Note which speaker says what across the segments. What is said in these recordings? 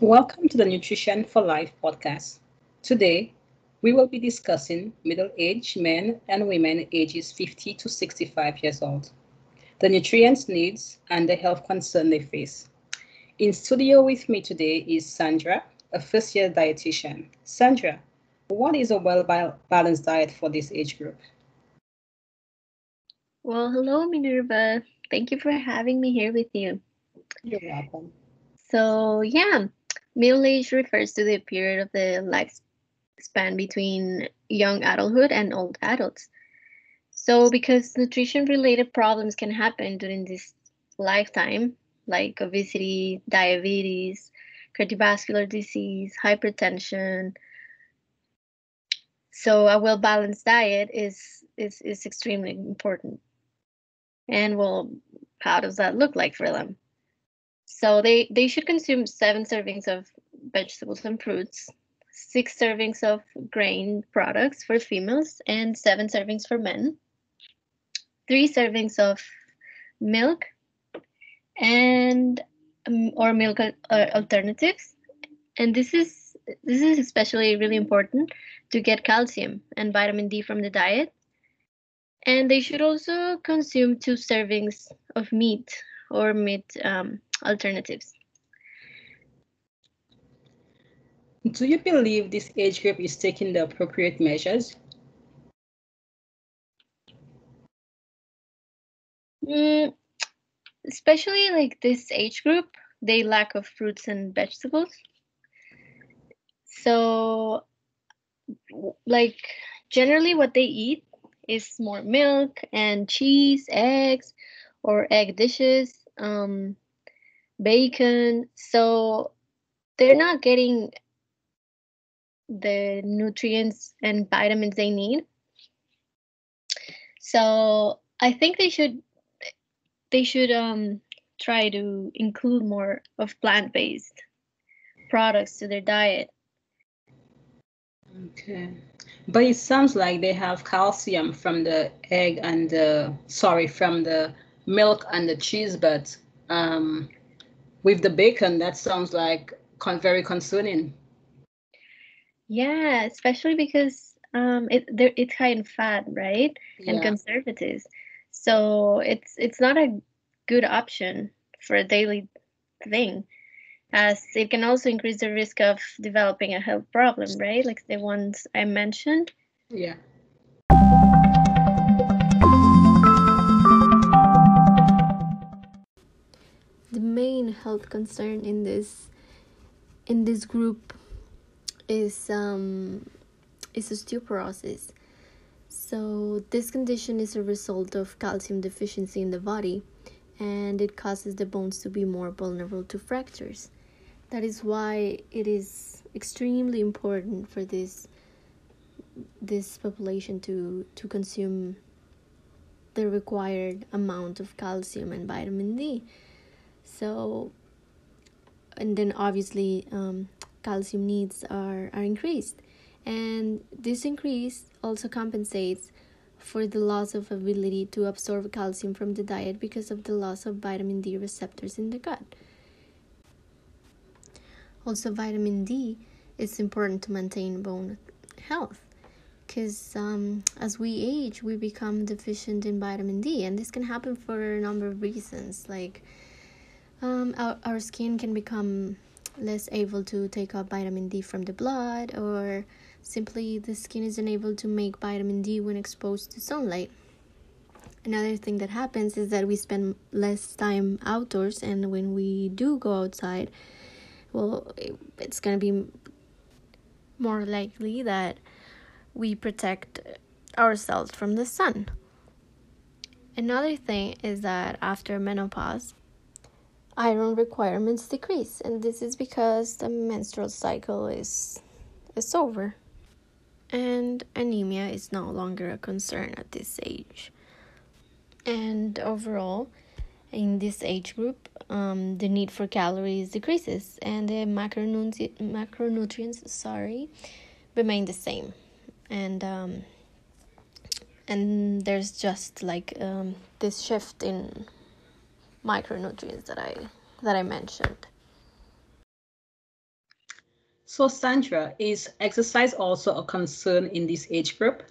Speaker 1: Welcome to the Nutrition for Life podcast. Today, we will be discussing middle aged men and women ages 50 to 65 years old, the nutrients needs, and the health concern they face. In studio with me today is Sandra, a first year dietitian. Sandra, what is a well balanced diet for this age group?
Speaker 2: Well, hello, Minerva. Thank you for having me here with you.
Speaker 1: You're welcome.
Speaker 2: So, yeah, middle age refers to the period of the lifespan between young adulthood and old adults. So, because nutrition related problems can happen during this lifetime, like obesity, diabetes, cardiovascular disease, hypertension. So, a well balanced diet is, is, is extremely important. And well, how does that look like for them? So they, they should consume seven servings of vegetables and fruits, six servings of grain products for females, and seven servings for men, three servings of milk, and um, or milk uh, alternatives. And this is this is especially really important to get calcium and vitamin D from the diet and they should also consume two servings of meat or meat um, alternatives.
Speaker 1: Do you believe this age group is taking the appropriate measures?
Speaker 2: Mm, especially like this age group, they lack of fruits and vegetables. So, like generally, what they eat is more milk and cheese, eggs, or egg dishes, um, bacon. So they're not getting the nutrients and vitamins they need. So I think they should they should um, try to include more of plant-based products to their diet.
Speaker 1: Okay. But it sounds like they have calcium from the egg and the sorry from the milk and the cheese, but um, with the bacon, that sounds like con- very concerning.
Speaker 2: Yeah, especially because um, it it's high in fat, right, and conservatives. So it's it's not a good option for a daily thing as it can also increase the risk of developing a health problem, right? Like the ones I mentioned.
Speaker 1: Yeah.
Speaker 2: The main health concern in this in this group is um, is osteoporosis. So this condition is a result of calcium deficiency in the body and it causes the bones to be more vulnerable to fractures. That is why it is extremely important for this this population to to consume the required amount of calcium and vitamin D. So, and then obviously um, calcium needs are are increased, and this increase also compensates for the loss of ability to absorb calcium from the diet because of the loss of vitamin D receptors in the gut. Also, vitamin D is important to maintain bone health because um, as we age, we become deficient in vitamin D, and this can happen for a number of reasons. Like, um, our, our skin can become less able to take up vitamin D from the blood, or simply the skin is unable to make vitamin D when exposed to sunlight. Another thing that happens is that we spend less time outdoors, and when we do go outside, well, it's going to be more likely that we protect ourselves from the sun. Another thing is that after menopause, iron requirements decrease, and this is because the menstrual cycle is is over. And anemia is no longer a concern at this age. And overall, in this age group, um, the need for calories decreases and the macronutri- macronutrients sorry remain the same and um, and there's just like um, this shift in micronutrients that I that I mentioned
Speaker 1: So Sandra, is exercise also a concern in this age group?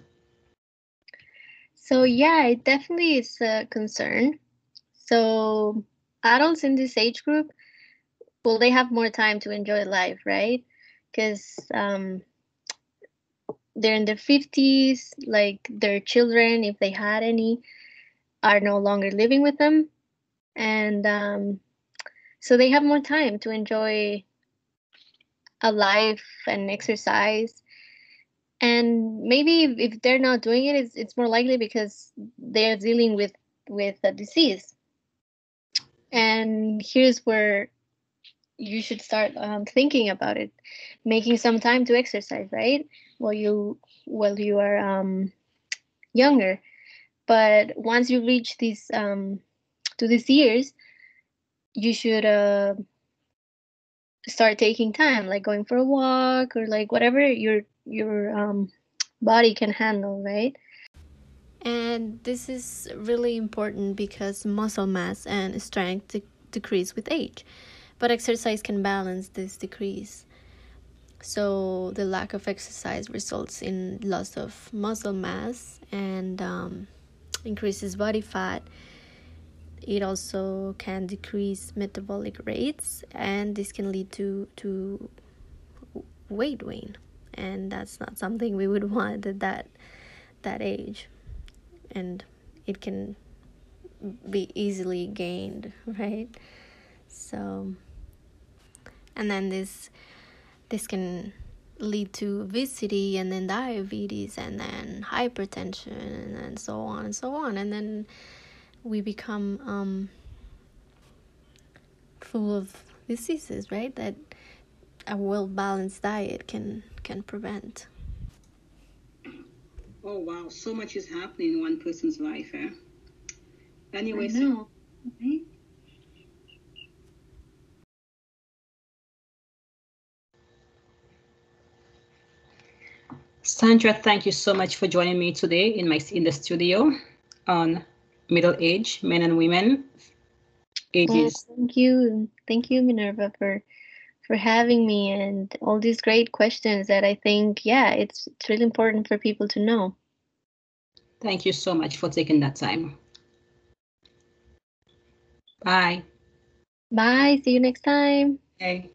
Speaker 2: So yeah, it definitely is a concern. So adults in this age group, well, they have more time to enjoy life, right? Because um, they're in their 50s, like their children, if they had any, are no longer living with them. And um, so they have more time to enjoy a life and exercise. And maybe if, they're not doing it it's, it's more likely because they're dealing with with a disease. And here's where you should start um, thinking about it. Making some time to exercise right? While you while you are um, younger. But once you reach these um, to these years you should uh, start taking time like going for a walk or like whatever your your um, body can handle right? And this is really important because muscle mass and strength de- decrease with age but exercise can balance this decrease. So the lack of exercise results in loss of muscle mass and um, increases body fat it also can decrease metabolic rates and this can lead to to weight gain. And that's not something we would want at that that age. And it can be easily gained right? So and then this this can lead to obesity and then diabetes and then hypertension and so on and so on. And then we become um, full of diseases, right? That a well balanced diet can can prevent.
Speaker 1: Oh wow, so much is happening in one person's life, eh? Anyway,
Speaker 2: I know.
Speaker 1: So, Sandra, thank you so much for joining me today in my in the studio on middle age men and women ages.
Speaker 2: Well, thank you, thank you, Minerva, for for having me and all these great questions that I think, yeah, it's it's really important for people to know.
Speaker 1: Thank you so much for taking that time. Bye.
Speaker 2: Bye. See you next time.
Speaker 1: Okay.